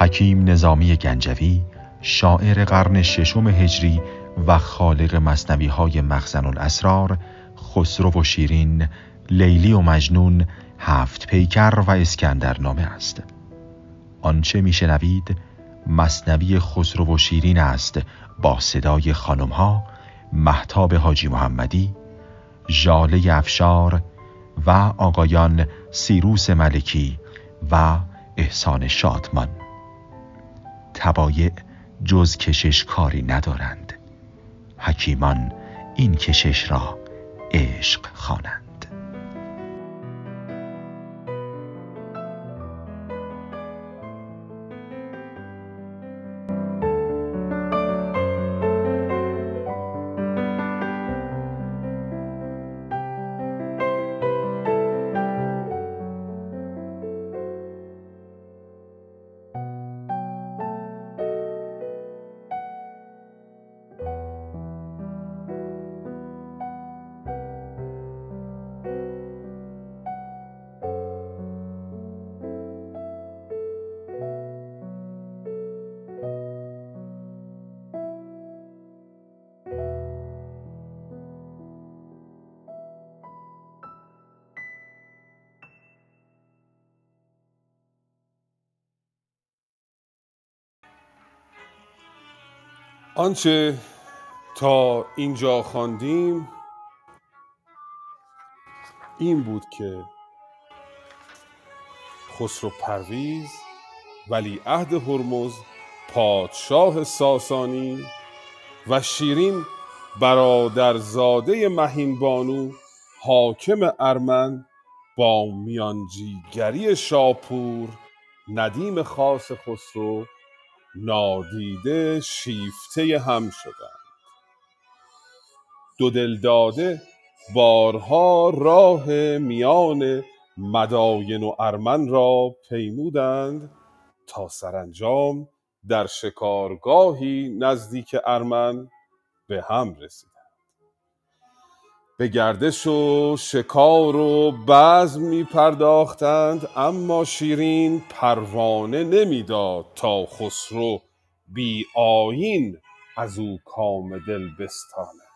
حکیم نظامی گنجوی شاعر قرن ششم هجری و خالق مصنوی های مخزن الاسرار خسرو و شیرین لیلی و مجنون هفت پیکر و اسکندر نامه است. آنچه میشنوید مصنوی خسرو و شیرین است با صدای خانم ها محتاب حاجی محمدی ژاله افشار و آقایان سیروس ملکی و احسان شادمان. تبایع جز کشش کاری ندارند. حکیمان این کشش را عشق خوانند. آنچه تا اینجا خواندیم این بود که خسرو پرویز ولی عهد هرمز پادشاه ساسانی و شیرین برادرزاده مهین بانو حاکم ارمن با میانجیگری شاپور ندیم خاص خسرو نادیده شیفته هم شدند. دو دل داده بارها راه میان مداین و ارمن را پیمودند تا سرانجام در شکارگاهی نزدیک ارمن به هم رسیدند به گردش و شکار و بزم می پرداختند اما شیرین پروانه نمی‌داد تا خسرو بی آیین از او کام دل بستاند.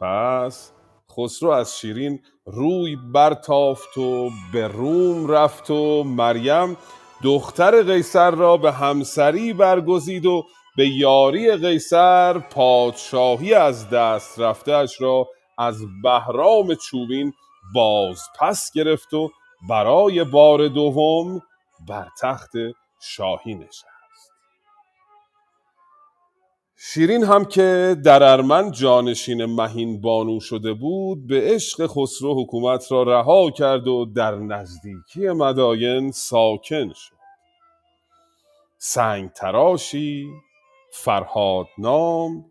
پس خسرو از شیرین روی برتافت و به روم رفت و مریم دختر قیصر را به همسری برگزید و به یاری قیصر پادشاهی از دست رفتهاش را از بهرام چوبین باز پس گرفت و برای بار دوم بر تخت شاهی نشست. شیرین هم که در ارمن جانشین مهین بانو شده بود به عشق خسرو حکومت را رها کرد و در نزدیکی مداین ساکن شد. سنگ تراشی فرهاد نام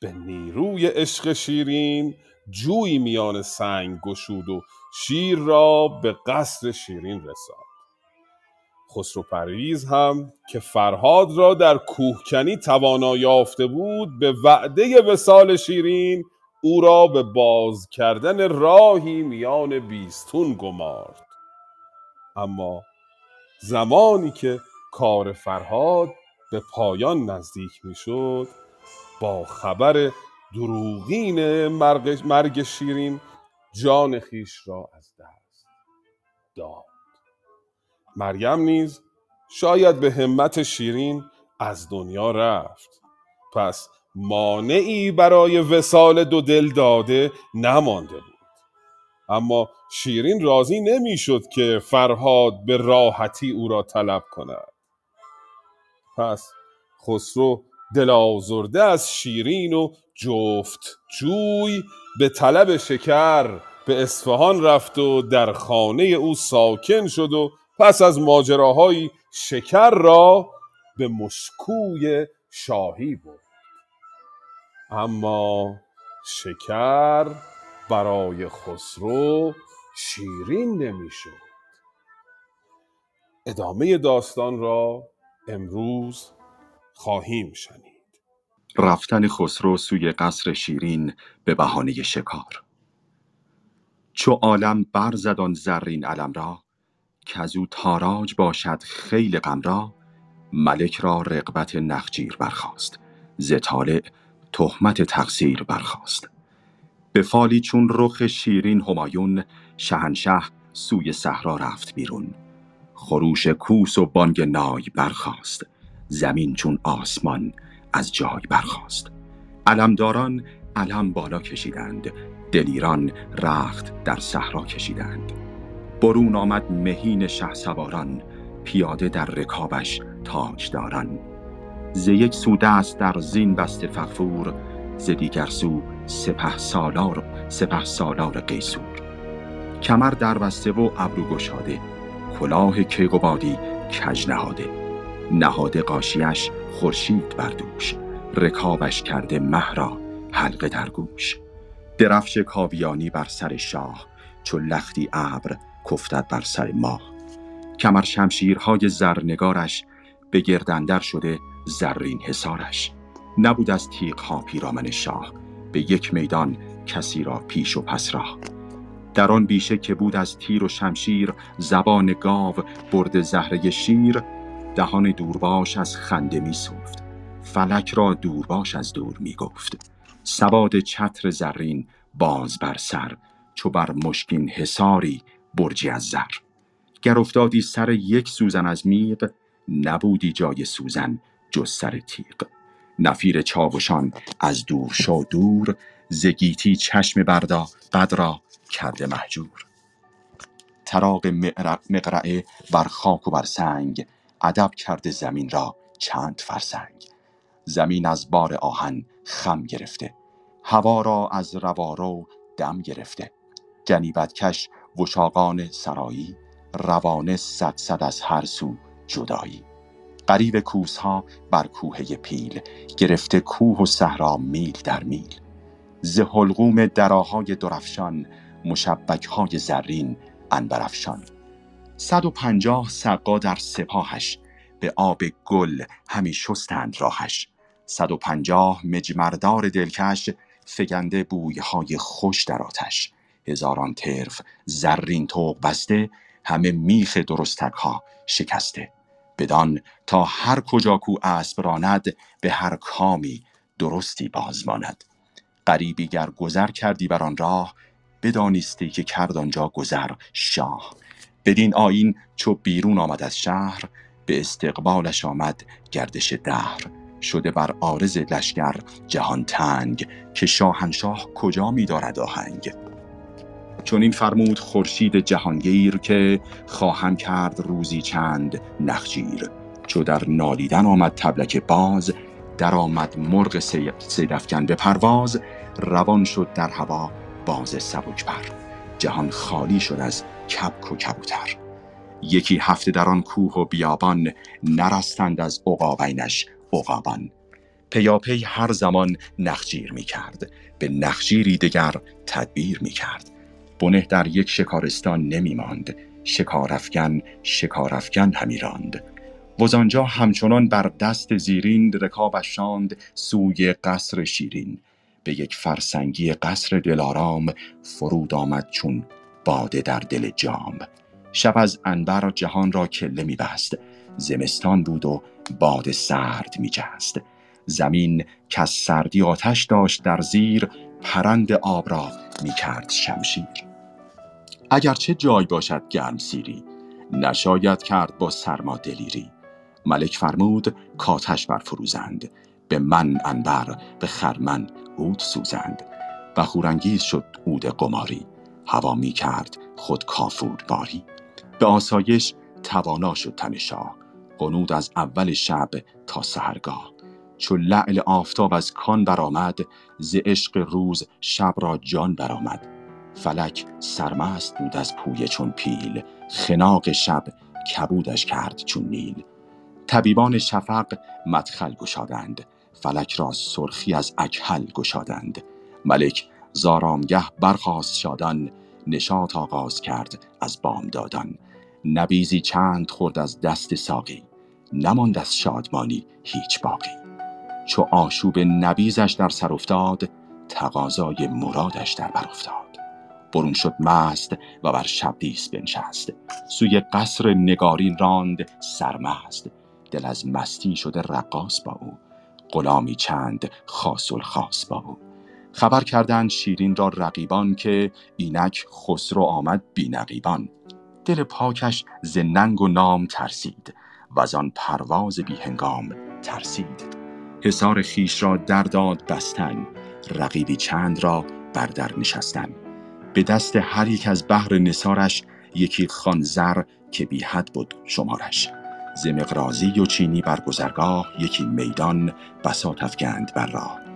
به نیروی عشق شیرین جوی میان سنگ گشود و شیر را به قصر شیرین رساند. خسرو پرویز هم که فرهاد را در کوهکنی توانا یافته بود به وعده وسال شیرین او را به باز کردن راهی میان بیستون گمارد. اما زمانی که کار فرهاد به پایان نزدیک می‌شد با خبر دروغین مرگ, مرگ شیرین جان خیش را از دست داد. مریم نیز شاید به همت شیرین از دنیا رفت. پس مانعی برای وسال دو دل داده نمانده بود. اما شیرین راضی نمی‌شد که فرهاد به راحتی او را طلب کند. پس خسرو دل آزرده از شیرین و جفت جوی به طلب شکر به اصفهان رفت و در خانه او ساکن شد و پس از ماجراهایی شکر را به مشکوی شاهی برد. اما شکر برای خسرو شیرین نمی‌شد. ادامه داستان را امروز خواهیم شنید. رفتن خسرو سوی قصر شیرین به بهانه شکار. چو عالم برزد آن زرین علم را کز او تاراج باشد خیل غم را ملک را رقبت نخجیر برخاست ز طالع تهمت تقصیر برخاست. به فالی چون رخ شیرین همایون شهنشه سوی صحرا رفت بیرون. خروش کوس و بانگ نای برخاست زمین چون آسمان از جای برخاست. علمداران علم بالا کشیدند. دلیران رخت در صحرا کشیدند. برون آمد مهین شه سواران پیاده در رکابش تاجداران. ز یک سو دست در زین بسته فغفور ز دیگر سو سپه سالار سپه سالار قیصور. کمر در بسته و ابرو گشاده. کلاه کیقوبادی کج نهاده. نهاده قاشیش خورشید بر دوش رکابش کرده مهرا حلقه در گوش. درفش کاویانی بر سر شاه چو لختی ابر کفتد بر سر ماه. کمر شمشیرهای زرنگارش به گردندر شده زرین حسارش نبود از تیغها پیرامن شاه به یک میدان کسی را پیش و پس راه. در آن بیشه که بود از تیر و شمشیر زبان گاو برد زهره شیر دهان دورباش از خنده می سفت فلک را دورباش از دور می گفت سواد چتر زرین باز بر سر چو بر مشکین حساری برجی از زر. گر افتادی سر یک سوزن از میغ نبودی جای سوزن جز سر تیغ. نفیر چاوشان از دور شو دور زگیتی چشم بردا قدرا کرده محجور تراغ مقرعه بر خاک و بر سنگ ادب کرده زمین را چند فرسنگ. زمین از بار آهن خم گرفته. هوا را از روارو دم گرفته. جنیبتکش وشاقان سرایی روانه صد صد از هر سو جدایی. قریب کوسها بر کوه پیل گرفته کوه و صحرا میل در میل. ز حلقوم دراهای درفشان مشبکهای زرین انبرفشان صد و پنجاه سقا در سپاهش به آب گل همی شستند راهش. صد و پنجاه مجمردار دلکش فگنده بویهای خوش در آتش. هزاران طرف زرین توق بسته همه میخ درستک ها شکسته. بدان تا هر کجا کو اسب راند به هر کامی درستی بازماند. غریبی گر گذر کردی بر آن راه بدانستی که کرد آنجا گذر شاه. بدین آین چو بیرون آمد از شهر به استقبالش آمد گردش دهر. شده بر آرز لشکر جهان تنگ که شاهنشاه کجا می دارد آهنگ؟ چون این فرمود خورشید جهانگیر که خواهم کرد روزی چند نخجیر. چو در نالیدن آمد تبلک باز در آمد مرغ سیدفکن به پرواز. روان شد در هوا باز سبک پر جهان خالی شد از کبک و کبوتر. یکی هفته در آن کوه و بیابان نرستند از عقابینش عقابان. پیاپی هر زمان نخجیر می کرد. به نخجیری دگر تدبیر می کرد. بنه در یک شکارستان نمی ماند. شکارفگن شکارفگن همی راند. وزانجا همچنان بر دست زیرین رکابش شاند سوی قصر شیرین. به یک فرسنگی قصر دلارام فرود آمد چون باده در دل جام. شب از انبر جهان را کله می بست. زمستان بود و باد سرد می جست. زمین که از سردی آتش داشت در زیر پرند آب را می کرد شمشیر. اگرچه جای باشد گرم سیری نشاید کرد با سرما دلیری. ملک فرمود کاتش بر فروزند به من انبر به خرمن عود سوزند. و خورانگیز شد عود قماری. هوا می کرد خود کافور باری. به آسایش توانا شد تن شاه. قنود از اول شب تا سهرگاه چو لعل آفتاب از کان برآمد ز عشق روز شب را جان برآمد. فلک سرمست بود از پویه چون پیل. خناق شب کبودش کرد چون نیل. طبیبان شفق مدخل گشادند. فلک را سرخی از اکحل گشادند. ملک زارامگه برخاست شادان. نشاط آغاز کرد از بامدادان نبیزی چند خورد از دست ساقی نماند از شادمانی هیچ باقی. چو آشوب نبیزش در سر افتاد تقاضای مرادش در بر افتاد. برون شد مست و بر شبدیس بنشست. سوی قصر نگارین راند سرمست. دل از مستی شده رقاص با او. غلامی چند خاص الخاص با او. خبر کردند شیرین را رقیبان که اینک خسرو آمد بینقیبان دل پاکش ز ننگ و نام ترسید و آن پرواز بی هنگام ترسید. حصار خیش را در داد بستن رقیبی چند را بر در نشستن. به دست هر یک از بحر نسارش یکی خانزر که بی حد بود شمارش. ز مقرازی و چینی بر گذرگاه یکی میدان بساط افگند بر راه.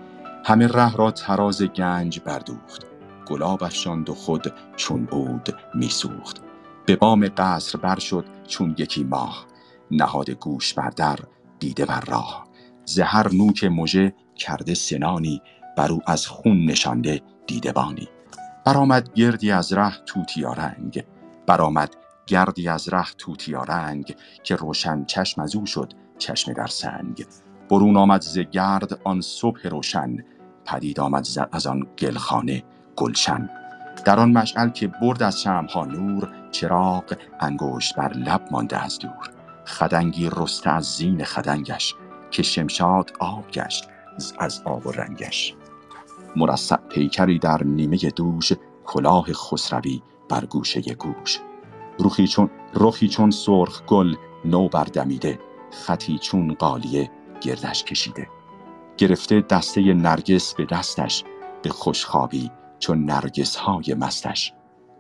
همه ره را تراز گنج بردوخت. گلاب افشاند و خود چون بود میسوخت. به بام قصر بر شد چون یکی ماه. نهاد گوش بر در دیده بر راه. زهر نوک مژه کرده سنانی بر او از خون نشانده دیدبانی. برآمد گردی از ره توتیا رنگ برآمد گردی از ره توتیا رنگ که روشن چشم از او شد چشم در سنگ. برون آمد ز گرد آن صبح روشن. پدید آمد از آن گلخانه گلشن. در آن مشعل که برد از شمها نور چراغ انگشت بر لب مانده از دور. خدنگی رسته از زین خدنگش که شمشاد آب گشت از آب و رنگش. مرصع پیکری در نیمه دوش کلاه خسروی بر گوشه گوش. رخی چون رخی چون سرخ گل نو بردمیده خطی چون قالیه گردش کشیده. گرفته دسته نرگس به دستش به خوشخوابی چون نرگس های مستش.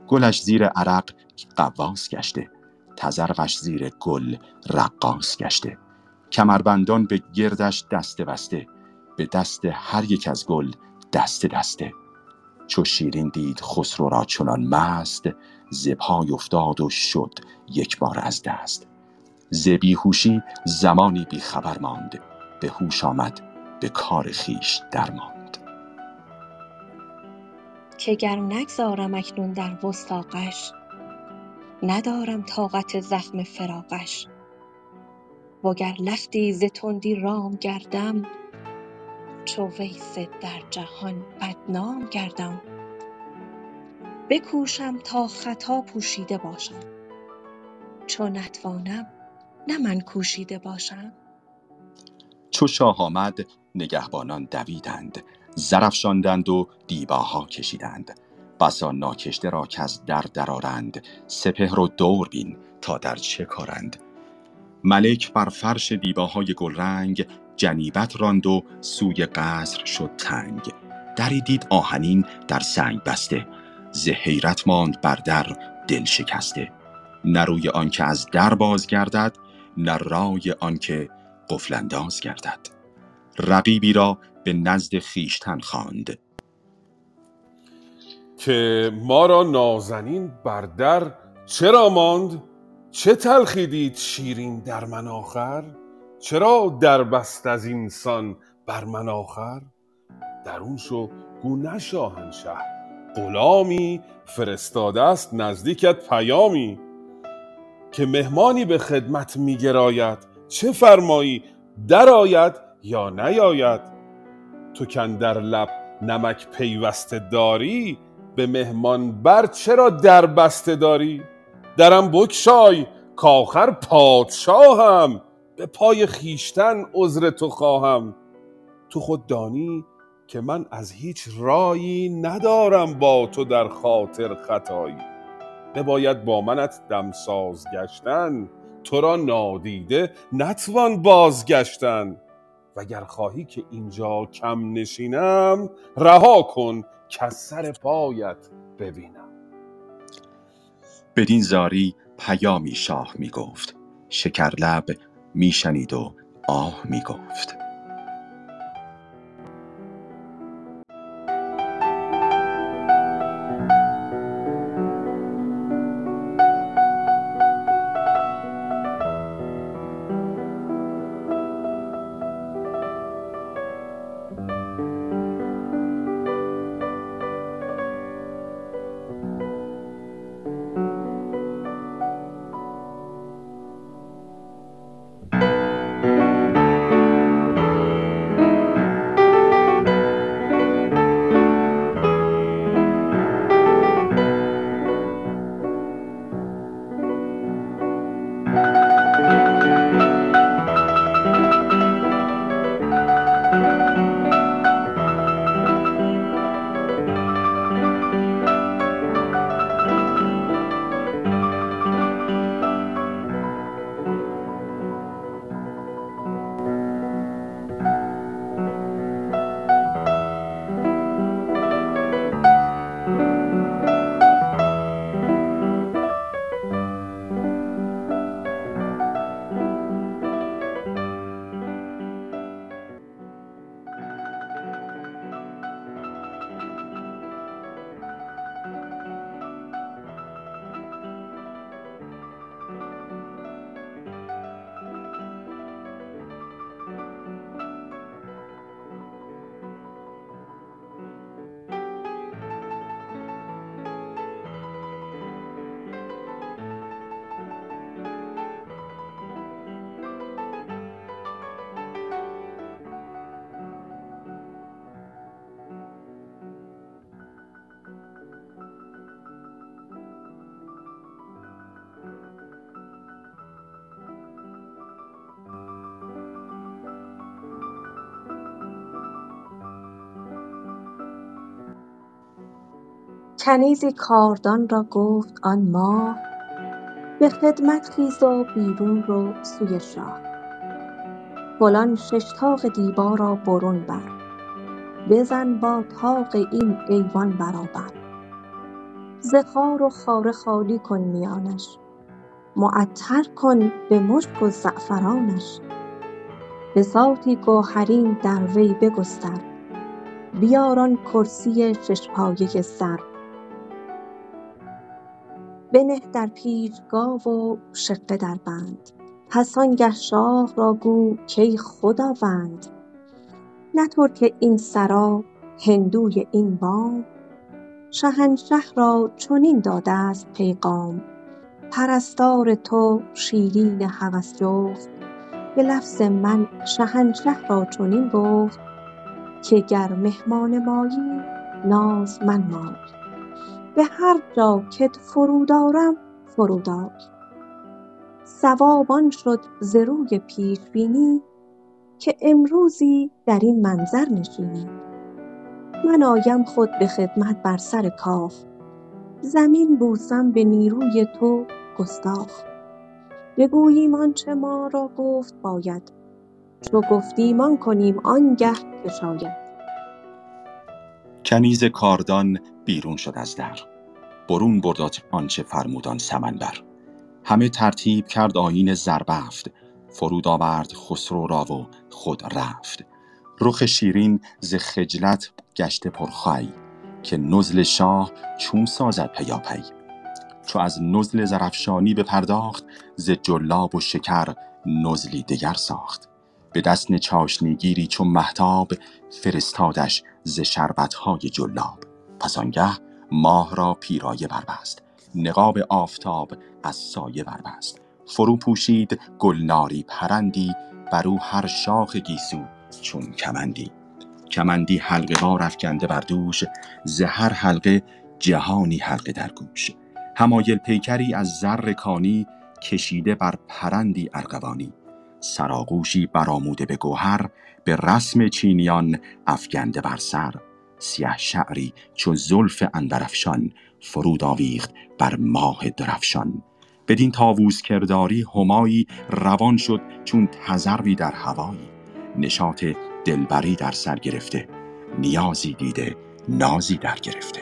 گلش زیر عرق قواس گشته تزرقش زیر گل رقاص گشته. کمربندان به گردش دسته بسته به دست هر یک از گل دسته دسته. چو شیرین دید خسرو را چنان مست ز پای افتاد و شد یک بار از دست. ز بیهوشی زمانی بی خبر ماند به هوش آمد به کار خیش درماند. که گر نگذارم اکنون در وثاقش ندارم طاقت زخم فراقش. وگر لختی ز تندی رام گردم چو ویس در جهان بدنام گردم. بکوشم تا خطا پوشیده باشم چو نتوانم نه من کوشیده باشم. چو شاه آمد نگهبانان دویدند زر افشاندند و دیباها کشیدند. بسا ناکشته را کز در درآرند سپهر و دور بین تا در چه کارند. ملک بر فرش دیباهای گلرنگ جنیبت راند و سوی قصر شد تنگ. دری دید آهنین در سنگ بسته ز حیرت ماند بر در دل شکسته. نه روی آنکه از در باز گردد نه رای آنکه قفل انداز گردد. رقیبی را به نزد خویشتن خواند. که ما را نازنین بر در چرا ماند؟ چه تلخی دید شیرین در من آخر؟ چرا در بست از اینسان بر من آخر؟ درون شو گو نه شاهنشه غلامی فرستاده است نزدیکت پیامی. که مهمانی به خدمت میگراید چه فرمایی درآید یا نیاید؟ تو در لب نمک پیوسته داری به مهمان بر چرا در بسته داری؟ درم بکشای کاخر پادشاهم به پای خیشتن عذر تو خواهم. تو خود دانی که من از هیچ رایی ندارم با تو در خاطر خطایی. بباید با منت دمساز گشتن تو را نادیده نتوان بازگشتن. وگر خواهی که اینجا کم نشینم رها کن که سر پایت ببینم. بدین زاری پیامی شاه می گفت شکرلب می شنید و آه می گفت کنیزی کاردان را گفت آن ماه به خدمت خیز و بیرون رو سوی شاه. فلان شش طاق دیبا را برون بر. بزن با طاق این ایوان برابر. ز خار و خاره خالی کن میانش. معطر کن به مشک و زعفرانش. بساطی گوهرین در وی بگستر. بیار آن کرسی شش پایه زر بنه در پیچگاه و شقه دربند پس آنگه شاه را گو کای خداوند. نه ترک این سرا هندوی این بام. شهنشه را چنین داده ست پیغام. پرستار تو شیرین هوس جفت. به لفظ من شهنشه را چنین گفت که گر مهمان مایی ناز منمای به هر جا کت فرود آرم فرود آی صواب آن شد ز روی پیش بینی که امروزی در این منظر نشینی. من آیم خود به خدمت بر سر کاخ زمین بوسم به نیروی تو گستاخ. بگوییم آنچه ما را گفت باید چو گفتیم آن کنیم آنگه که شاید. کنیز کاردان بیرون شد از در. برون برد آنچه فرمود آن سمنبر همه ترتیب کرد آیین زربفت. فرود آورد خسرو را و خود رفت. رخ شیرین ز خجلت گشته پرخوی که نزل شاه چون سازد پیاپی. چو از نزل زرافشانی بپرداخت ز جلاب و شکر نزلی دگر ساخت. به دست چاشنیگیری چون مهتاب فرستادش ز شربتهای جلاب. پس آنگه ماه را پیرایه بربست نقاب آفتاب از سایه بربست فرو پوشید گلناری پرندی بر او هر شاخ گیسو چون کمندی. کمندی حلقه وار افکنده بر دوش ز هر حلقه جهانی حلقه در گوش. حمایل پیکری از زر کانی کشیده بر پرندی ارغوانی. سرآغوشی برآموده به گوهر به رسم چینیان افگنده بر سر. سیه شعری چو زلف عنبرافشان فرود آویخت بر ماه درفشان بدین طاووس کرداری همایی روان شد چون تذروی در هوایی. نشاط دلبری در سر گرفته نیازی دیده نازی در گرفته.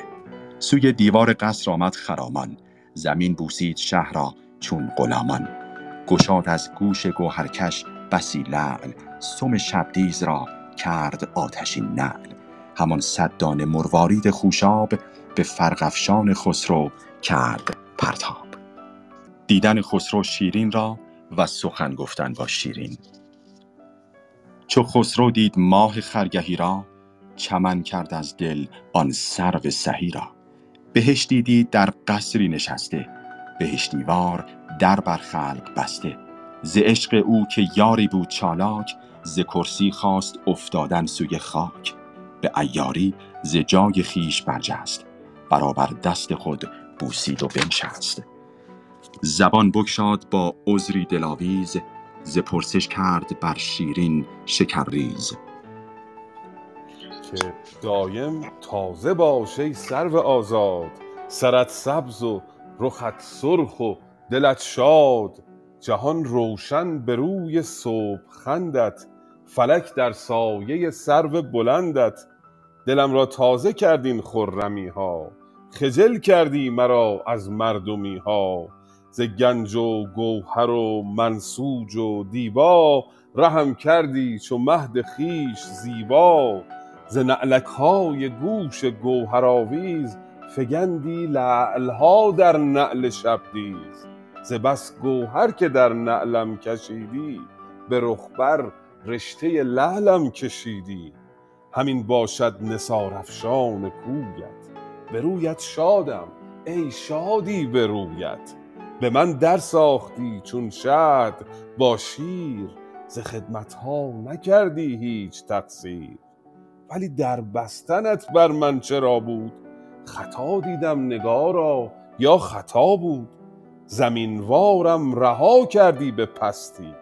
سوی دیوار قصر آمد خرامان زمین بوسید شهر را چون غلامان. گشاد از گوش گوهرکش بسی لعل سم شبدیز را کرد آتشین نعل. همان صد دانه مروارید خوشاب به فرقافشان خسرو کرد پرتاب. دیدن خسرو شیرین را و سخن گفتن با شیرین. چو خسرو دید ماه خرگهی را چمن کرد از دل آن سرو سهی را. بهشتی دید در قصری نشسته بهشتی وار در بر خلق بسته. ز عشق او که یاری بود چالاک ز کرسی خواست افتادن سوی خاک. به عیاری ز جای خویش برجست. برابر دست خود بوسید و بنشست. زبان بگشاد با عذری دلاویز ز پرسش کرد بر شیرین شکرریز. که دایم تازه باش ای سرو آزاد سرت سبز و رخت سرخ و دلت شاد. جهان روشن به روی صبح خندت فلک در سایه سرو بلندت. دلم را تازه کرد این خرمی ها خجل کردی مرا از مردمی ها ز گنج و گوهر و منسوج و دیبا رهم کردی چو مهد خویش زیبا. ز نعلک های گوش گوهرآویز فگندی لعل ها در نعل شبدیز ز بس گوهر که در نعلم کشیدی به رخ رشته لعلم کشیدی. همین باشد نثار افشان کویت. به رویت شادم ای شادی به رویت. به من در ساختی چون شهد با شیر ز خدمت ها نکردی هیچ تقصیر. ولی در بستنت بر من چرا بود؟ خطا دیدم نگارا یا خطا بود؟ زمین وارم رها کردی به پستی.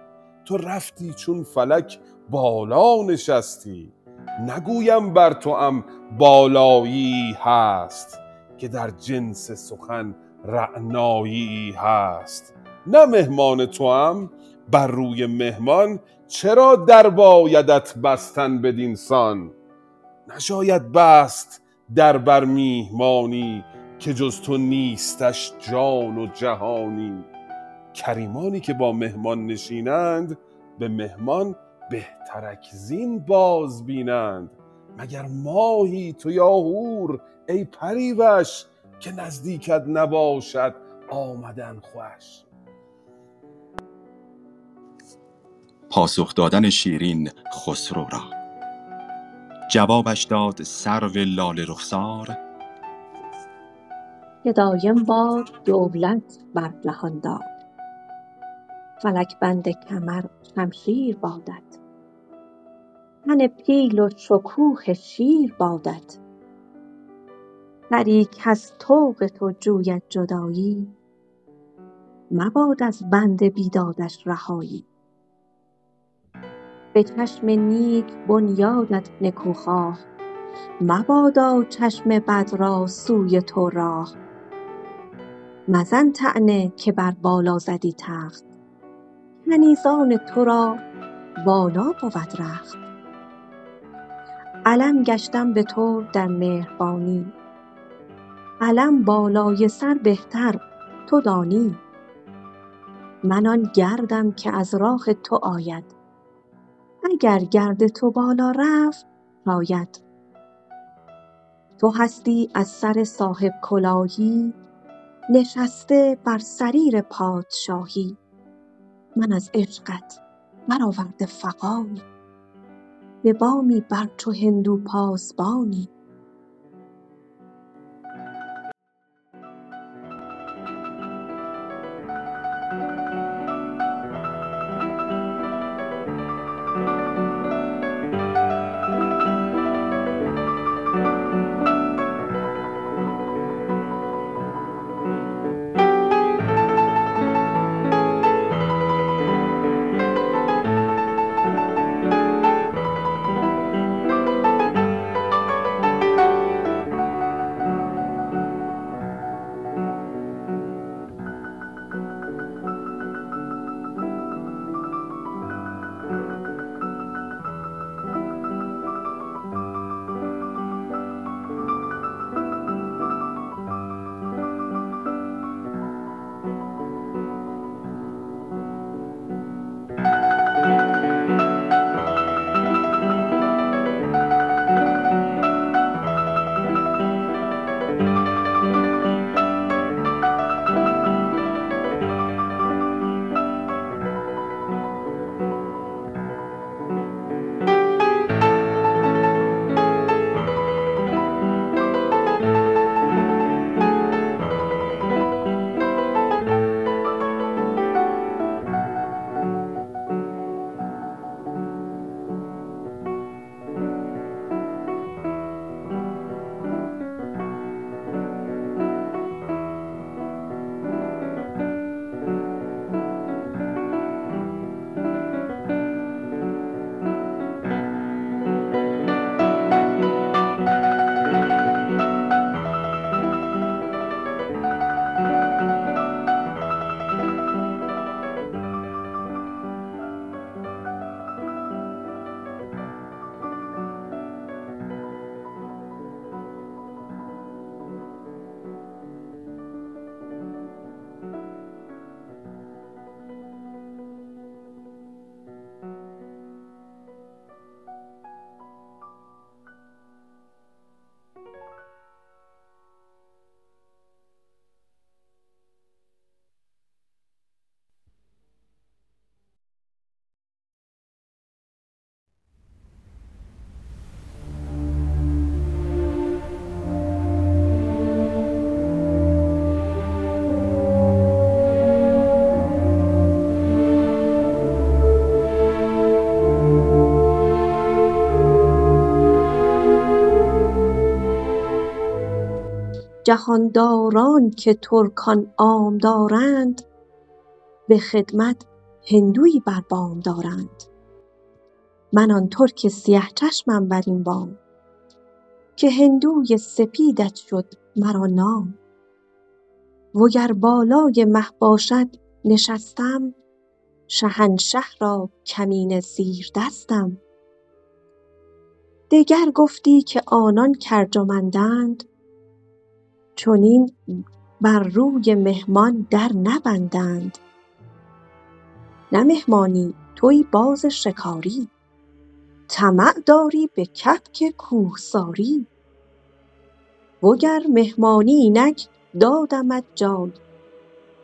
تو رفتی چون فلک بالا نشستی. نگویم بر توام بالایی هست که در جنس سخن رعنایی هست. نه مهمان تو هم بر روی مهمان چرا در بایدت بستن بدین سان؟ نشاید بست در بر میهمانی که جز تو نیستش جان و جهانی. کریمانی که با مهمان نشینند به مهمان بهترک زین باز بینند. مگر ماهی تو یا هور ای پریوش که نزدیکت نباشد آمدن خوش؟ پاسخ دادن شیرین خسرو را. جوابش داد سرو لاله رخسار. که دایم باد دولت بر جهان دار. فلک بند کمر شمشیر بادت. تن پیل و شکوه شیر بادت. پری کز طوق تو جوید جدایی. مباد از بند بیدادش رهایی. به چشم نیک بنیادت نکوخواه مبادا چشم بد را سوی تو راه. مزن طعنه که بر بالا زدی تخت. کنیزان تو را بالا بود رخت. علم گشتم به تو در مهربانی. علم بالای سر بهتر تو دانی. من آن گردم که از راه تو آید. اگر گرد تو بالا رفت شاید تو هستی از سر صاحب کلاهی نشسته بر سریر پادشاهی. من از عشقت برآورده فغانی. به بامی بر چو هندو پاسبانی جهانداران که ترکان عام دارند به خدمت هندویی بر بام دارند. من آن ترک سیه چشمم بر این بام که هندوی سپیدت شد مرا نام. وگر بالای مه باشد نشستم شهنشه را کمینه زیر دستم. دگر گفتی که آنان کارجمندند چنین بر روی مهمان در نبندند. نه مهمانی تویی باز شکاری. طمع داری به کبک کوهساری. وگر مهمانی اینک دادمت جای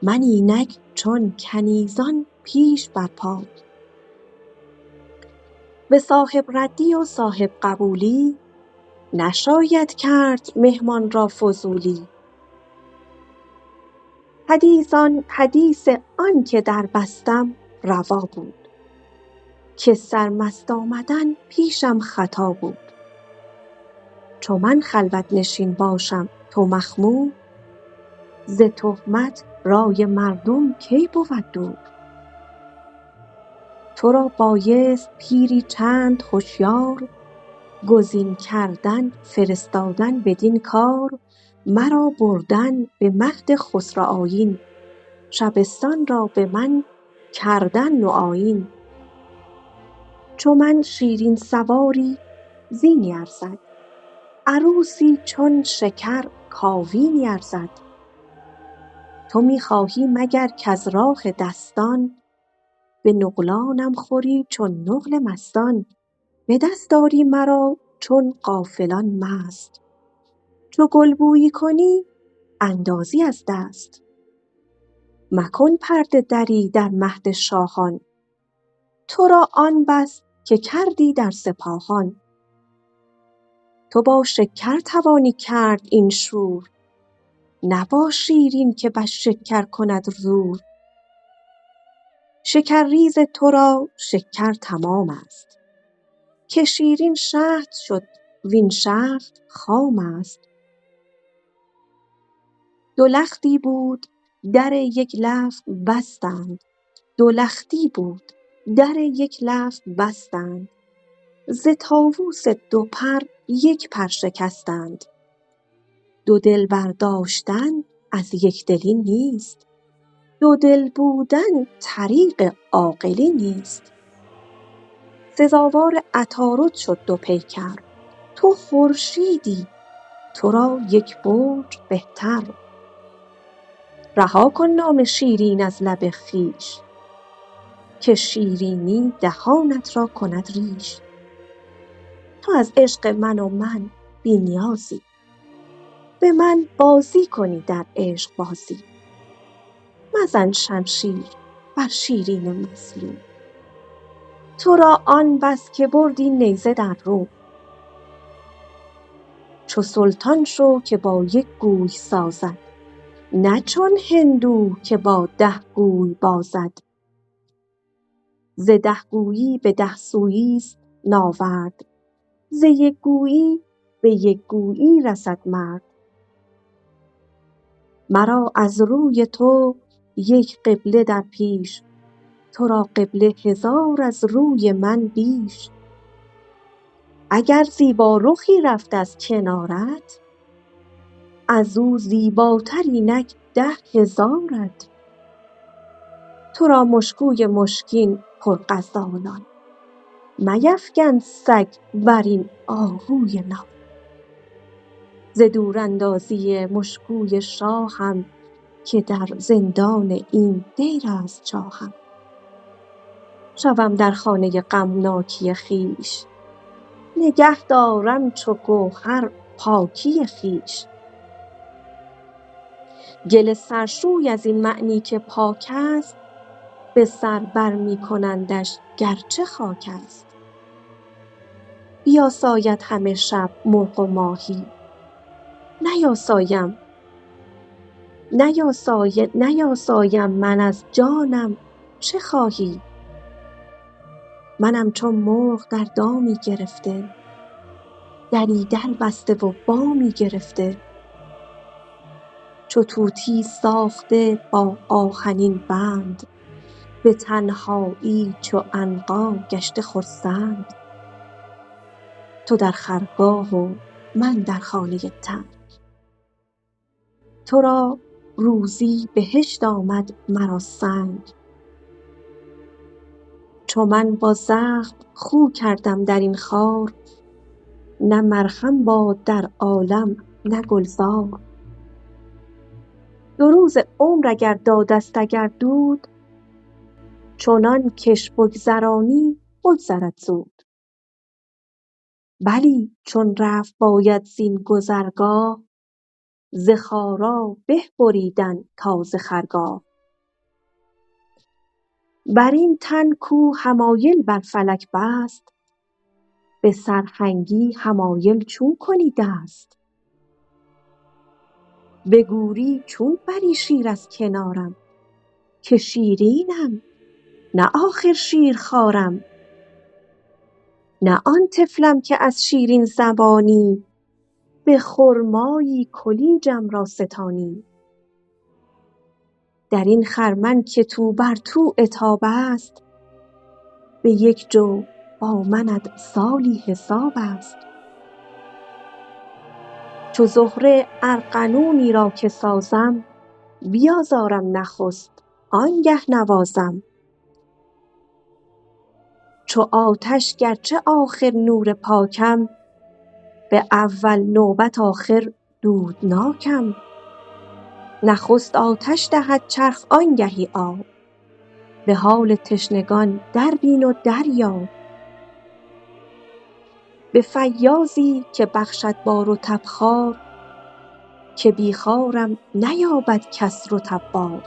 من اینک چون کنیزان پیش بر پای به صاحب ردی و صاحب قبولی نشاید کرد مهمان را فضولی. حدیث آنکه دربستم روا بود. که سرمست آمدن پیشم خطا بود. چو من خلوت نشین باشم تو مخمور. ز تهمت رای مردم کی بود دور؟ تو را بایست پیری چند هشیار. گزین کردن فرستادن بدین کار مرا بردن به مهد خسروآیین شبستان را به من کردن نوآیین چو من شیرین سواری زینی ارزد. عروسی چون شکر کاوینی ارزد. تو می خواهی مگر کز راه دستان؟ به نقلانم خوری چون نقل مستان. به دست آری مرا چون غافلان مست. چو گل بویی کنی اندازی از دست. مکن پرده دری در مهد شاهان. تو را آن بس که کردی در سپاهان. تو با شکر توانی کرد این شور. نه با شیرین که بس شکر کند زور. شکرریز تو را شکر تمام است. که شیرین شهد شد وین شهد خام است. دو لختی بود در یک لخت بستند. دو لختی بود در یک لخت بستند. ز طاووس دو پر یک پر شکستند. دو دل برداشتن از یکدلی نیست. دو دل بودن طریق عاقلی نیست. سزاوار عطارد شد دو پیکر. تو خورشیدی تو را یک برج بهتر. رها کن نام شیرین از لب خویش که شیرینی دهانت را کند ریش. تو از عشق من و من بی نیازی به من بازی کنی در عشقبازی مزن شمشیر بر شیرین مظلوم تو را آن بس که بردی نیزه در روم چو سلطان شو که با یک گوی سازد نه چون هندو که با ده گوی بازد. ز ده گویی به ده سوییست ناورد ز یک گویی به یک گویی رسد مرد. مرا از روی تو یک قبله در پیش تو را قبله هزار از روی من بیش. اگر زیبارخی رفت از کنارت ازو زیباتر اینک ده هزارت. تو را مشکوی مشکین پرغزالان میفگن سگ بر این آهوی نال ز دوراندازی مشکوی شاهم که در زندان این دیرست چاهم شوم در خانه غمناکی خویش. نگه دارم چو گوهر پاکی خویش. گل سرشوی ازین معنی که پاک است به سر بر می کنندش گرچه خاک است. بیاساید همه شب مرغ و ماهی. نیاسایم من از جانم چه خواهی؟ منم چون مرغ در دامی گرفته. دری در بسته و بامی گرفته. چو طوطی ساخته با آهنین بند به تنهایی چو عنقا گشته خرسند. تو در خرگاه و من در خانه تنگ تو را روزی بهشت آمد مرا سنگ. چو من با زخم خو کردم در این خار نه مرهم باد در عالم نه گلزار. دو روز عمر اگر دادست اگر دود چنان کش بگذرانی بگذرد زود. بلی چون رفت باید زین گذرگاه ز به بریدن تا ز خرگاه. بر این تن کو حمایل بر فلک بست به سرهنگی حمایل چون کنی دست. به گوری چون بری شیر از کنارم که شیرینم نه آخر شیرخوارم نه آن طفلم که از شیرین زبانی به خرمایی کلیجم را ستانی. در این خرمن که تو بر تو عتاب است. به یک جو با منت سالی حساب است. چو زهره ارغنونی را که سازم بیازارم نخست آنگه نوازم. چو آتش گرچه آخر نور پاکم به اول نوبت آخر دودناکم. نخست آتش دهد چرخ آنگهی آب. به حال تشنگان دربین و دریاب به فیاضی که بخشد با رطب خوار که بی خارم نیابد کس رطب وار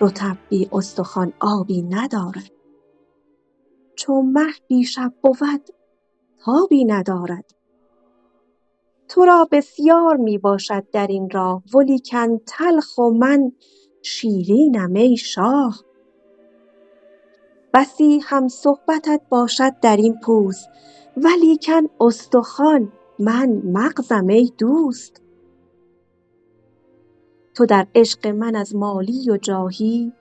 رطب بی استخوان آبی ندارد. چو مه بی شب بود تابی ندارد. تو را بسیار می باشد در این راه ولیکن تلخ و من شیرینم ای شاه. بسی هم صحبتت باشد در این پوست ولیکن استخوان من مغزم ای دوست. تو در عشق من از مالی و جاهی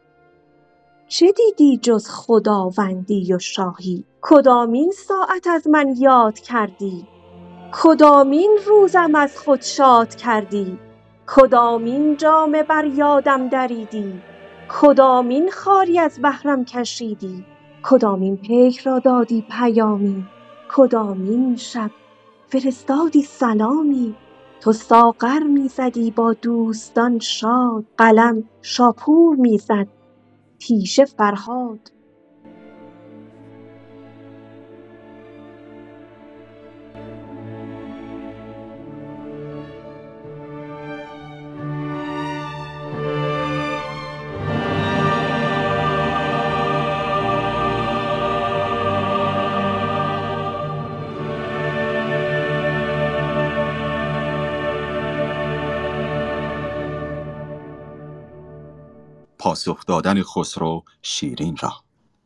چه دیدی جز خداوندی و شاهی؟ کدامین ساعت از من یاد کردی؟ کدامین روزم از خود شاد کردی؟ کدامین جامه بر یادم دریدی؟ کدامین خواری از بهرم کشیدی؟ کدامین پیک را دادی پیامی؟ کدامین شب فرستادی سلامی؟ تو ساغر می زدی با دوستان شاد قلم شاپور می زد تیشه فرهاد پاسخ دادن خسرو شیرین را.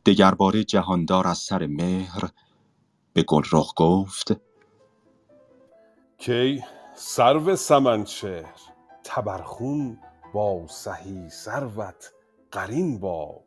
دگرباره جهاندار از سر مهر به گلرخ گفت کی سرو سمنچهر تبرخون با سهی سروت قرین باد.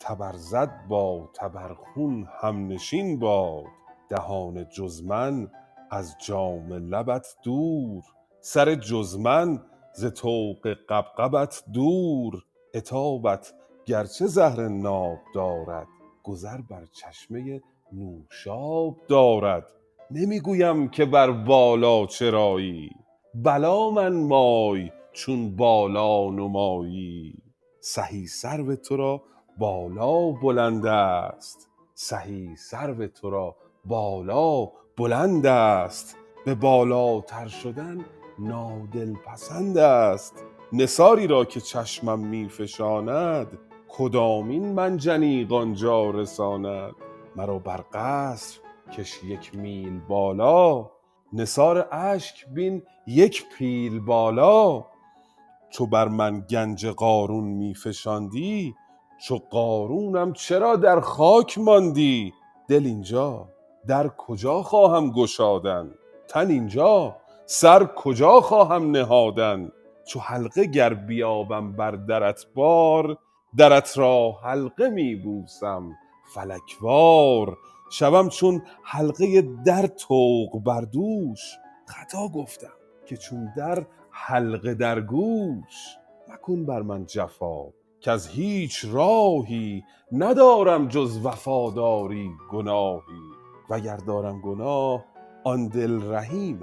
تبرزد با تبرخون همنشین باد. دهان جز من از جام لبت دور. سر جز من ز طوق غبغبت دور. عتابت گرچه زهر ناب دارد گذر بر چشمه نوشاب دارد. نمی گویم که بر بالا چرایی بلا منمای چون بالا نمایی. سهی سرو تو را بالا بلند است سهی سرو تو را بالا بلند است. به بالاتر شدن نادل پسند است. نثاری را که چشمم می فشاند کدامین منجنیق آنجا رساند؟ مرا بر قصر کش یک میل بالا. نثار اشک بین یک پیل بالا. چو بر من گنج قارون می فشاندی چو قارونم چرا در خاک ماندی؟ دل اینجا در کجا خواهم گشادن؟ تن اینجا سر کجا خواهم نهادن؟ چو حلقه گر بیابم بر درت بار درت را حلقه می بوسم. فلک وار شوم چون حلقه در طوق بر دوش. خطا گفتم که چون در حلقه در گوش. مکن بر من جفا که از هیچ راهی ندارم جز وفاداری گناهی. وگر دارم گناه آن دل رحیم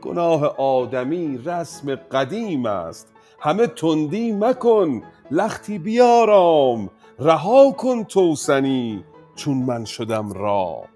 گناه آدمی رسم قدیم است. همه تندی مکن لختی بیارام. رها کن توسنی چون من شدم رام.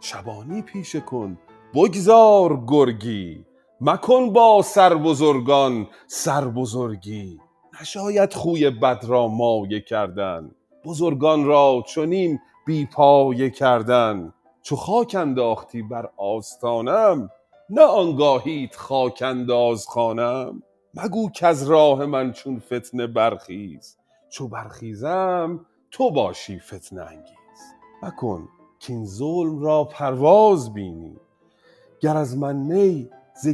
شبانی پیشه کن بگذار گرگی. مکن با سربزرگان سربزرگی. نشاید خوی بد را مایه کردن. بزرگان را چنین بی پایه کردن. چو خاک انداختی بر آستانم نه آنگاهیت خاک انداز خوانم. مگو کز راه من چون فتنه برخیز. چو برخیزم تو باشی فتنه انگیز. مکن کاین ظلم را پرواز بینی. گر از من نی ز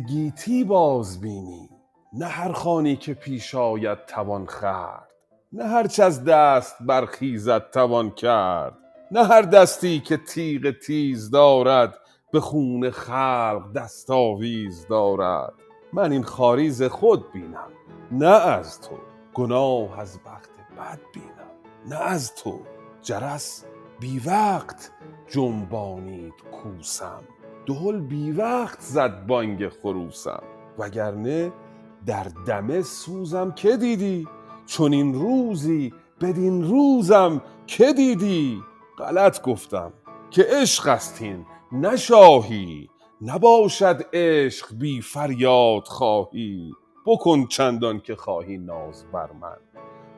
باز بینی. نه هر خوانی که پیش آید توان خورد. نه هرچ از دست برخیزد توان کرد. نه هر دستی که تیغ تیز دارد به خون خلق دست آویز دارد. من این خواری ز خود بینم. نه از تو گناه از بخت بد بینم. نه از تو جرس بی وقت جنبانید کوسم. دهل بی وقت زد بانگ خروسم. وگرنه در دمه سوزم که دیدی؟ چنین روزی بدین روزم که دیدی؟ غلط گفتم که عشق است این نه شاهی نباشد عشق بی فریاد خواهی. بکن چندان که خواهی ناز بر من.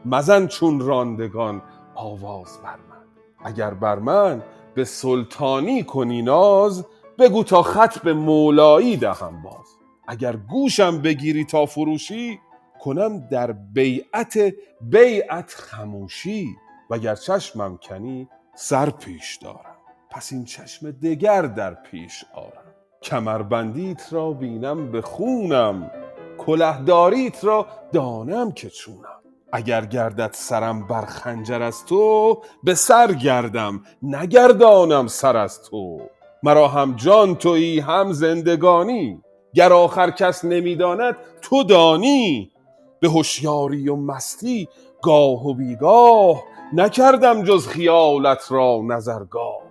مزن چون راندگان آواز بر من. اگر بر من به سلطانی کنی ناز بگو تا خط به مولایی دهم باز. اگر گوشم بگیری تا فروشی کنم در بیعت بیعت خموشی. وگر چشمم کنی سر پیش دارم. پس این چشم دگر در پیش آرم. کمربندیت را بینم به خونم کلهداریت را دانم که چونم. اگر گردد سرم بر خنجر از تو به سر گردم نگردانم سر از تو. مرا هم جان تویی هم زندگانی. گر آخر کس نمی‌داند تو دانی. به هوشیاری و مستی گاه و بیگاه نکردم جز خیالت را نظرگاه.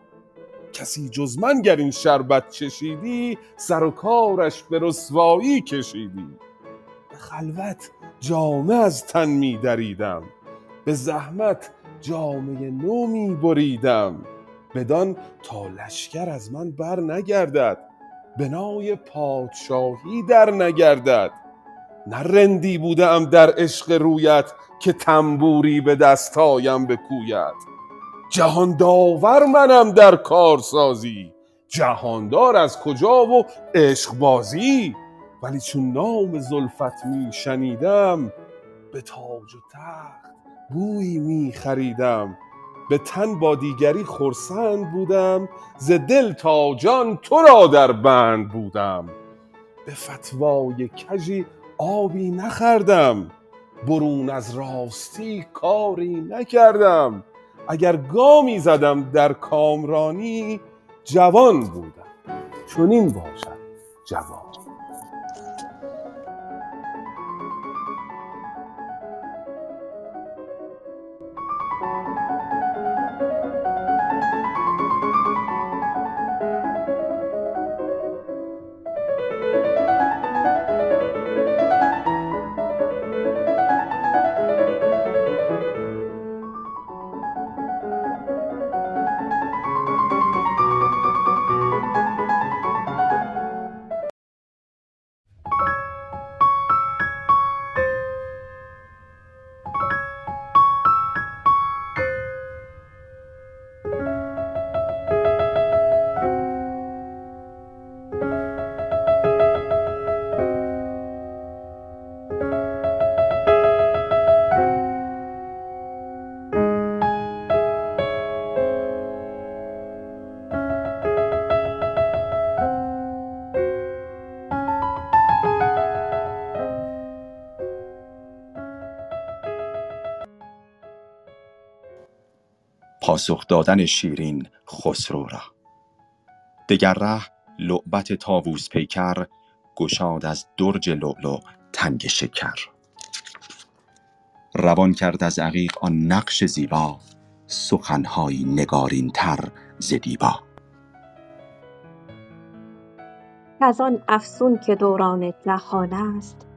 کسی جز من گر این شربت چشیدی سر و کارش به رسوایی کشیدی. به خلوت جامه از تن می دریدم به زحمت جامه نو می بریدم. بدان تا لشکر از من بر نگردد بنای پادشاهی در نگردد. نه رندی بوده ام در عشق رویت که تنبوری به دست آیم به کویت جهان داور منم در کارسازی جهاندار از کجا و عشق بازی. ولی چون نام زلفت می شنیدم به تاج و تخت بویی می خریدم. به تن با دیگری خرسند بودم ز دل تا جان تو را در بند بودم. به فتوای کژی آبی نخوردم برون از راستی کاری نکردم. اگر گامی زدم در کامرانی جوان بودم. چنین باشد جوان. پاسخ دادن شیرین خسرو را. دگر ره لعبت طاووس پیکر گشاد از درج لؤلؤ تنگ شکر. روان کرد از عقیق آن نقش زیبا سخنهایی نگارین تر ز دیبا. از آن افسون که دوران جهان است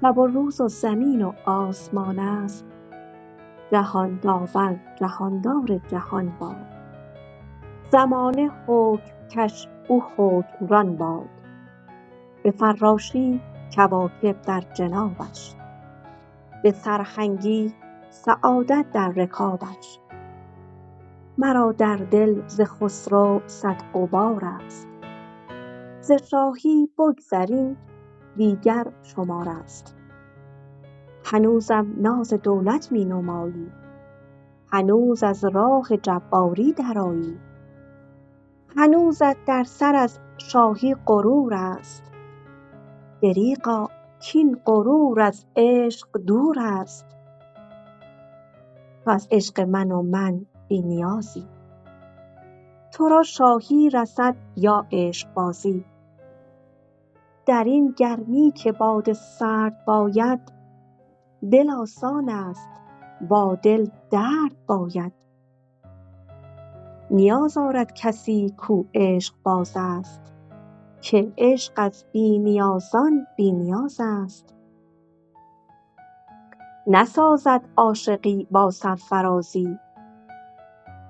شب و روز و زمین و آسمان است. جهان داور جهاندار جهان باد. زمانه حکم کش او حکمران باد. به فراشی کواکب در جنابش. به سرهنگی سعادت در رکابش. مرا در دل ز خسرو صد غبار است. ز شاهی بگذریم دیگر شمار است. هنوزم ناز دولت می نمایی. هنوز از راه جباری درآیی. هنوزت در سر از شاهی غرور است. دریغا کاین غرور از عشق دور است. تو از عشق من و من بی نیازی. تو را شاهی رسد یا عشقبازی در این گرمی که باد سرد باید دل آسان است با دل درد باید. نیاز آرد کسی کو عشقباز است که عشق از بی نیازان بی نیاز است. نسازد عاشقی با سرفرازی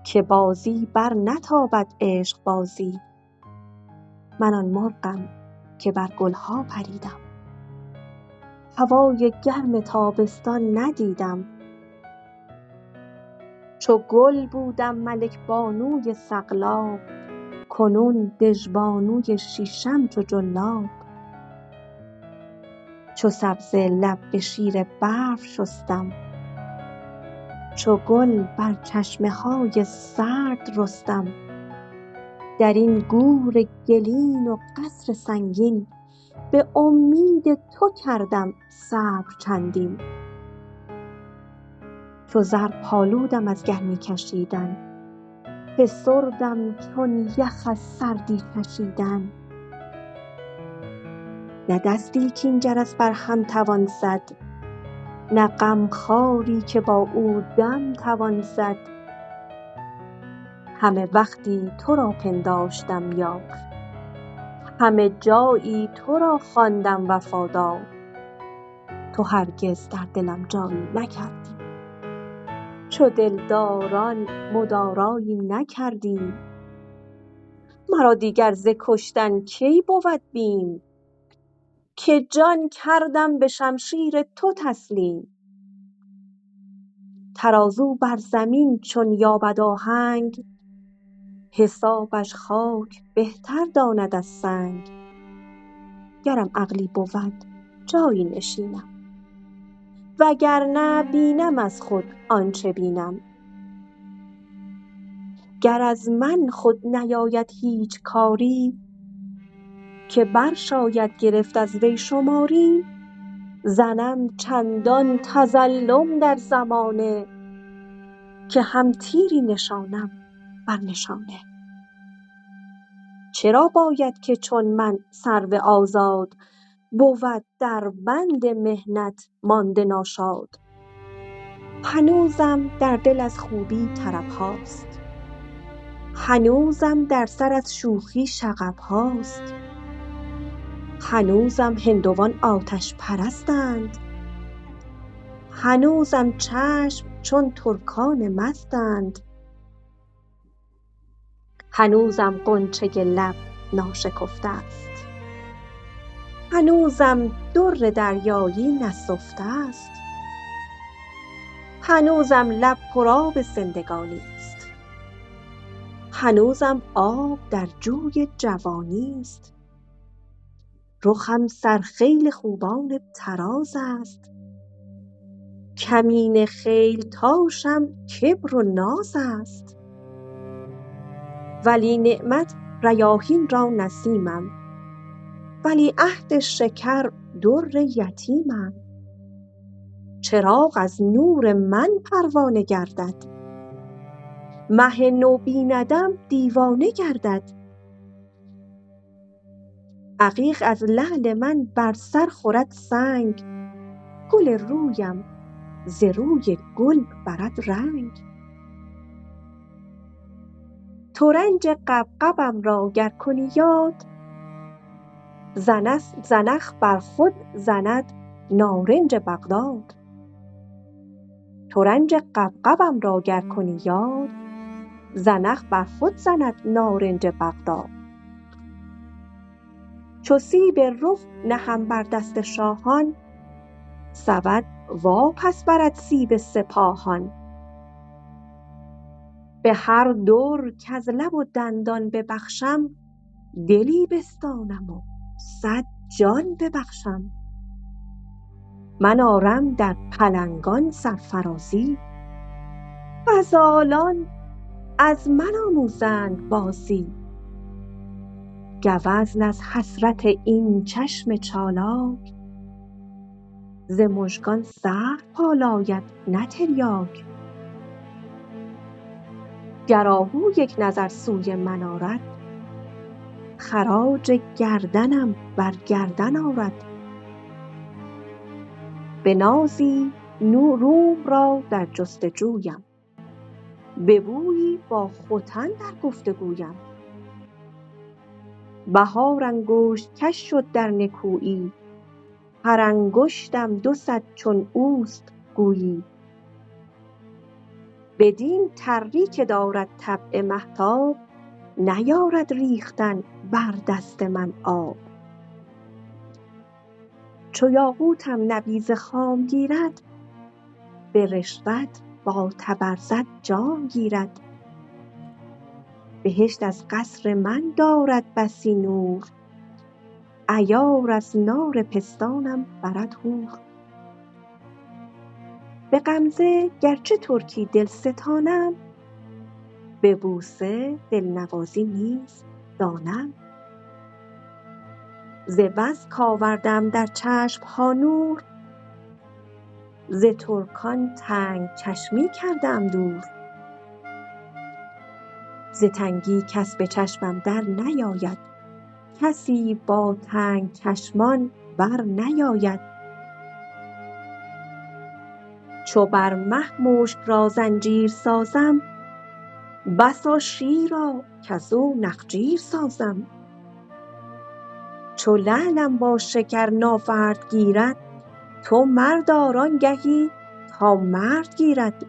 که بازی برنتابد عشقبازی من آن مرغم که بر گلها پریدم. هوای گرم تابستان ندیدم. چو گل بودم ملک بانوی سقلاب کنون دژبانوی شیشم چو جلاب چو سبزه لب به شیر برف شستم چو گل بر چشمه های سرد رستم. در این گور گلین و قصر سنگین به امید تو کردم صبر چندین. چو زرپالودم از گرمی کشیدن. فسردم چون یخ از سردی چشیدن نه دستی کاین جرس بر هم توان زد نه غمخواری که با او دم توان زد. همه وقتی تو را پنداشتم یار همه جایی تو را خواندم وفادار. تو هرگز در دلم جایی نکردی. چو دلداران مدارایی نکردی. مرا دیگر ز کشتن کی بود بیم؟ که جان کردم به شمشیر تو تسلیم. ترازو بر زمین چون یابد آهنگ حسابش خاک بهتر داند از سنگ. گرم عقلی بود جایی نشینم. وگرنه بینم از خود آنچه بینم. گر از من خود نیاید هیچ کاری که برشاید گرفت از وی شماری زنم چندان تظلم در زمانه که هم تیری نشانم بر نشانه. چرا باید که چون من سرو آزاد بود در بند محنت مانده ناشاد؟ هنوزم در دل از خوبی طرب هاست. هنوزم در سر از شوخی شغب هاست. هنوزم هندوان آتش پرستند. هنوزم چشم چون ترکان مستند. هنوزم غنچه لب ناشکفته است. هنوزم در دریایی نسفته است. هنوزم لب پرآب زندگانی است. هنوزم آب در جوی جوانی است. رخم سرخیل خوبان طراز است. کمین خیلتاشم کبر و ناز است. ولی نعمت ریاحین را نسیمم. ولیعهد شکر در یتیمم. چراغ از نور من پروانه گردد. مه نو بیندم دیوانه گردد. عقیق از لعل من بر سر خورد سنگ. گل رویم ز روی گل برد رنگ. ترنج غبغبم را گر کنی یاد. زنخ بر خود زند نارنج بغداد. ترنج غبغبم را گر کنی یاد زنخ بر خود زند نارنج بغداد. چو سیب رخ نهم بر دست شاهان سبد واپس برد سیب سپاهان. به هر در کز لب و دندان ببخشم دلی بستانم و صد جان ببخشم. من آرم در پلنگان سرفرازی غزالان از من آموزند بازی. گوزن از حسرت این چشم چالاک ز مژگان زهر پالاید نه گر آهو یک نظر سوی من آرد. خراج گردنم بر گردن آرد. به نازی روم را در جست و جویم به بویی با ختن در گفت و گویم بهار انگشت کش شد در نکویی. هر انگشتم دو صد چون اوست گویی. بدین تری که دارد طبع مهتاب نیارد ریختن بر دست من آب. چو یاقوتم نبیذ خام گیرد به رشوت با تبرزد جام گیرد. بهشت از قصر من دارد بسی نور عیار از نار پستانم برد حور. به غمزه گرچه ترکی دلستانم به بوسه دلنوازی نیز دانم. ز بس کآوردم در چشمها نور ز ترکان تنگ چشمی کرده ام دور. ز تنگی کس به چشمم در نیاید کسی با تنگ چشمان بر نیاید. چو بر مه مشک را زنجیر سازم بسا شیرا کز او نخجیر سازم. چو لعلم با شکر ناورد گیرد تو مرد آر آنگهی تا مرد گیرد.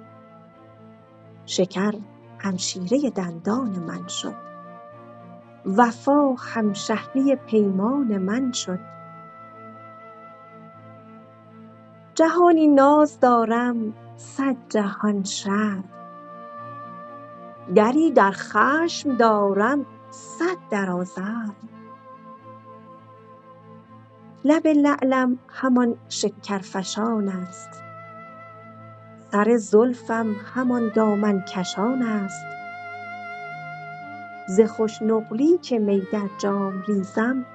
شکر همشیره دندان من شد وفا همشهری پیمان من شد. جهانی ناز دارم صد جهان شرم. دری در خشم دارم صد در آزرم لب لعلم همان شکرفشان است. سر زلفم همان دامن کشان است. ز خوش نقلی که می در جام ریزم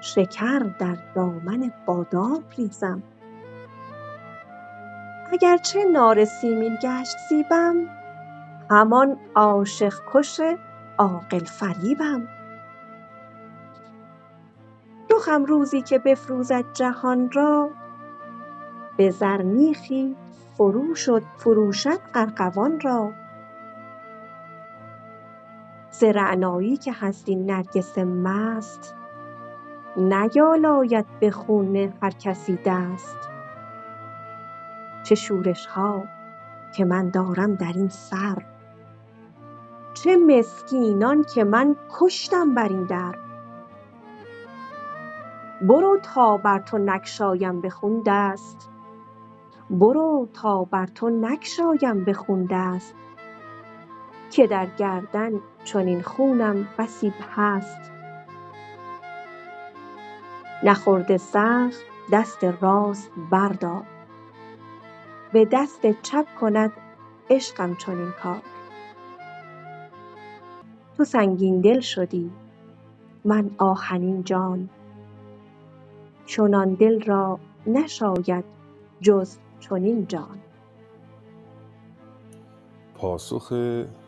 شکر در دامن بادام ریزم. اگر چه نار سیمین گشت زیبم همان عاشق کش عاقل فریبم. رخم روزی که بفروزد جهان را به زر میخی فروشد ارغوان را. ز رعنایی که هست این نرگس مست نیالاید به خون هر کسی دست. چه شورشها که من دارم در این سر. چه مسکینان که من کشتم بر این در. برو تا بر تو نگشایم به خون دست. برو تا بر تو نگشایم به خون دست. که در گردن چنین خونم بسی هست. نخورده سخت دست راست بردار. به دست چپ کند عشقم چنین کار تو سنگین دل شدی من آهنین جان. چنان دل را نشاید جز چنین جان. پاسخ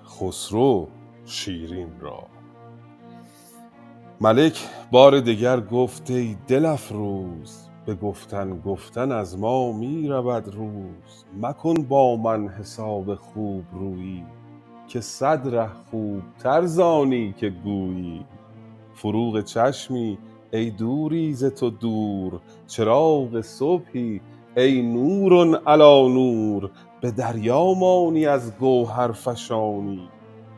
خسرو شیرین را. ملک بار دگر گفت ای دل افروز به گفتن گفتن از ما می رود روز. مکن با من حساب خوب رویی که صد ره خوبتر زانی که گویی. فروغ چشمی ای دوری ز تو دور چراغ صبحی ای نور علی نور. به دریا مانی از گوهر فشانی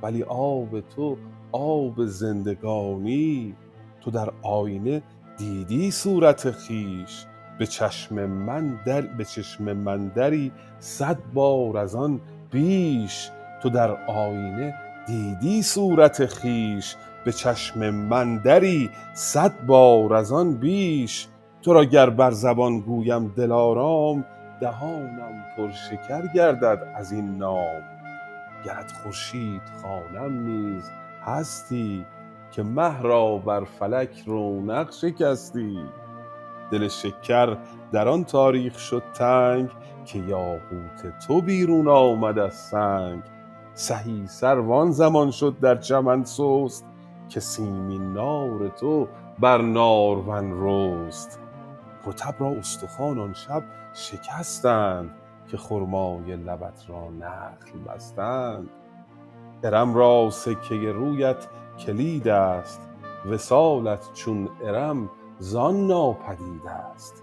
ولی آب تو آب زندگانی. تو در آینه دیدی صورت خویش؟ به چشم من در به چشم من دری صد بار از آن بیش تو در آینه دیدی صورت خویش؟ به چشم من دری صد بار از آن بیش. تو را گر بر زبان گویم دلارام دهانم پرشکر گردد از این نام. گرت خورشید خوانم نیز هستی که مه را بر فلک رونق شکستی. دل شکر در آن تاریخ شد تنگ که یاقوت تو بیرون آمد از سنگ. سهی سر وان زمان شد در چمن سست که سیمین نار تو بر نارون رست. رطب را استخوان آن شب شکستند که خرمای لبت را نخل بستند. ارم را سکه رویت کلید است. وصالت چون ارم زان ناپدید است.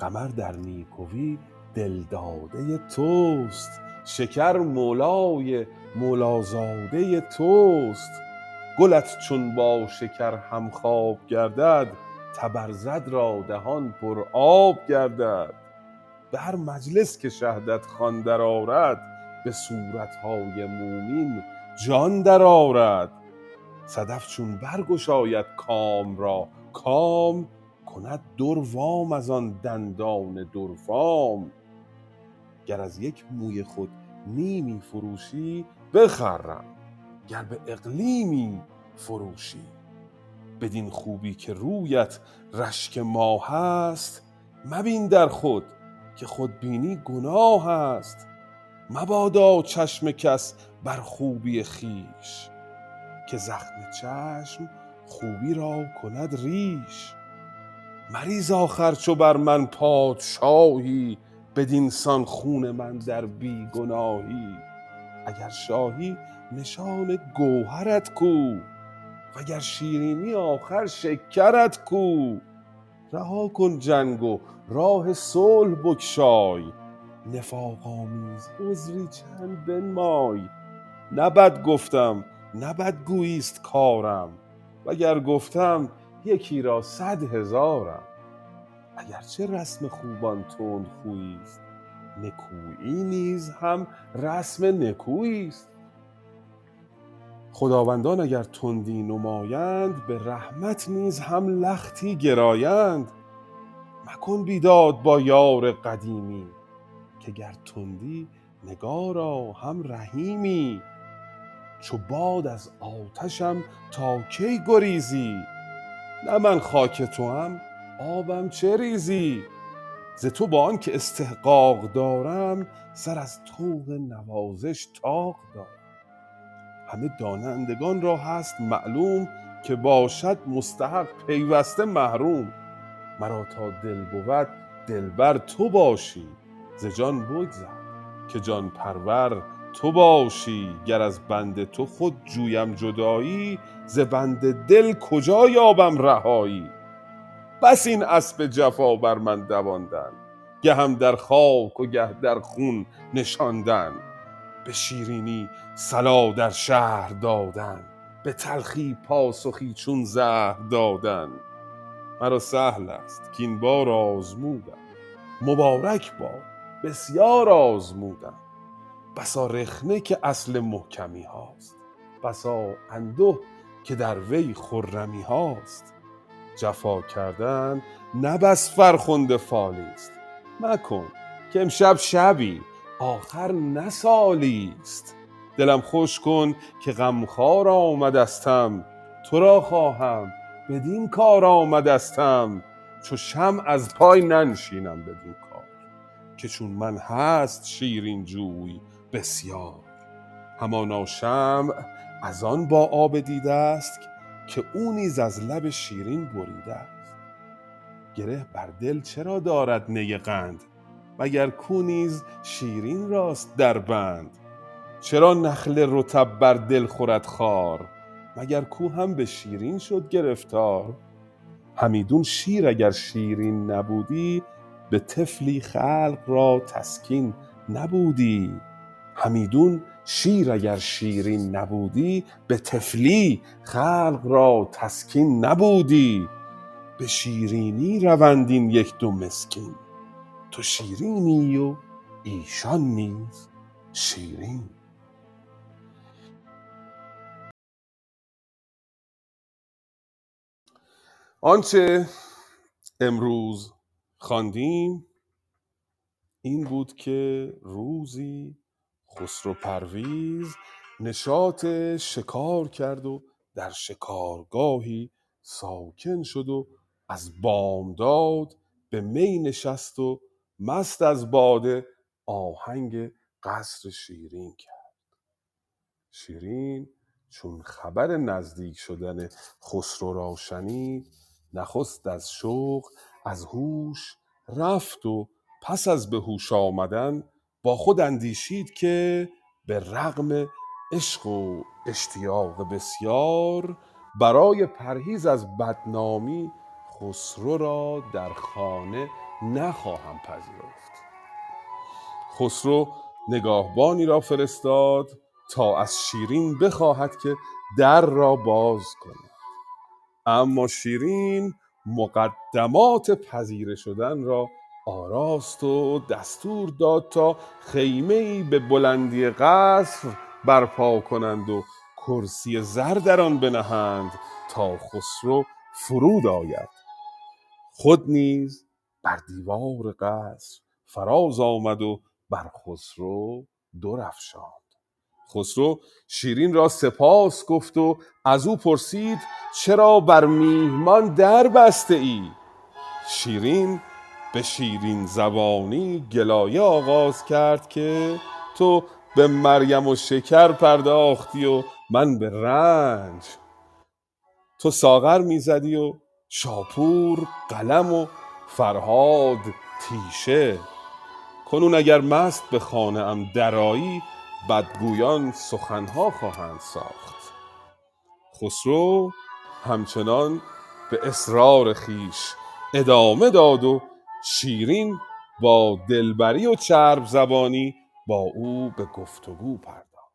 قمر در نیکوی دلداده توست. شکر مولای مولازاده توست. گلت چون با شکر همخواب گردد تبرزد را دهان پر آب گردد. به هر مجلس که شهدت خوان درآرد به صورتهای مومین جان درآرد صدف چون برگشاید کام را کام کند در وام از آن دندان درفام. گر از یک موی خود نیمی فروشی بخرم. گر به اقلیمی فروشی. بدین خوبی که رویت رشک ماه است مبین در خود که خودبینی گناه است. مبادا چشم کس بر خوبی خویش. که زخم چشم خوبی را کند ریش. مریز آخر چو بر من پادشاهی بدین سان خون من در بی گناهی اگر شاهی نشان گوهرت کو وگر شیرینی آخر شکرت کو. رها کن جنگ و راه صلح بگشای. نفاق آمیز عذری چند بنمای. نه بد گفتم نه بدگویی است کارم وگر گفتم یکی را صد هزارم. اگرچه رسم خوبان تندخویی است نکویی نیز هم رسم نکویی است خداوندان اگر تندی نمایند به رحمت نیز هم لختی گرایند. مکن بیداد با یار قدیمی که گر تندی نگارا هم رحیمی. چو باد از آتشم تا کی گریزی؟ نه من خاک توام آبم چه ریزی؟ ز تو با آن که استحقاق دارم سر از طوق نوازش طاق دارم. همه دانندگان را هست معلوم که باشد مستحق پیوسته محروم. مرا تا دل بود دلبر تو باشی ز جان بگذر که جان پرور تو باشی گر از بند تو خود جویم جدایی ز بند دل کجا یابم رهایی؟ بس این اسب جفا بر من دواندن گهم در خاک و گه در خون نشاندن. به شیرینی صلا در شهر دادن به تلخی پاسخی چون زهر دادن. مرا سهل است کاین بار آزمودم مبارک باد بسیار آزمودم. بسا رخنه که اصل محکمی هاست. بسا انده که در وی خرمی هاست. جفا کردن نه بس فرخنده فالی مکن که امشب شبی آخر نه سالی است. دلم خوش کن که غمخوار آمدستم تو را خواهم بدین کار آمدستم چو شمع از پای ننشینم بدین کار. که چون من هست شیرین جوی بسیار. همانا شمع از آن با آب دیده است که او نیز از لب شیرین بریده است. گره بر دل چرا دارد نی قند؟ مگر کو نیز شیرین راست در بند؟ چرا نخل رطب بر دل خورد خار؟ مگر کو هم به شیرین شد گرفتار؟ همیدون شیر اگر شیرین نبودی به طفلی خلق را تسکین نبودی. همیدون شیر اگر شیرین نبودی به طفلی خلق را تسکین نبودی. به شیرینی روند این یک دو مسکین. تو شیرینی و ایشان نیز شیرین. آنچه امروز خواندیم این بود که روزی خسرو پرویز نشاط شکار کرد و در شکارگاهی ساکن شد و از بامداد به می نشست و مست از باده آهنگ قصر شیرین کرد. شیرین چون خبر نزدیک شدن خسرو را شنید نخست از شوق از هوش رفت و پس از به هوش آمدن با خود اندیشید که به رغم عشق و اشتیاق بسیار برای پرهیز از بدنامی خسرو را در خانه نخواهم پذیرفت. خسرو نگاهبانی را فرستاد تا از شیرین بخواهد که در را باز کند. اما شیرین مقدمات پذیره شدن را آراست و دستور داد تا خیمه به بلندی قصر برپا کنند و کرسی زر در آن بنهند تا خسرو فرود آید. خود نیز بر دیوار قصر فراز آمد و بر خسرو درفشاند خسرو شیرین را سپاس گفت و از او پرسید چرا بر میهمان در بسته ای؟ شیرین به شیرین زبانی گلایه آغاز کرد که تو به مریم و شکر پرداختی و من به رنج. تو ساغر می‌زدی و شاپور قلم و فرهاد تیشه. کنون اگر مست به خانه ام درایی بدگویان سخنها خواهند ساخت. خسرو همچنان به اصرار خیش ادامه داد و شیرین با دلبری و چرب زبانی با او به گفتگو پرداخت.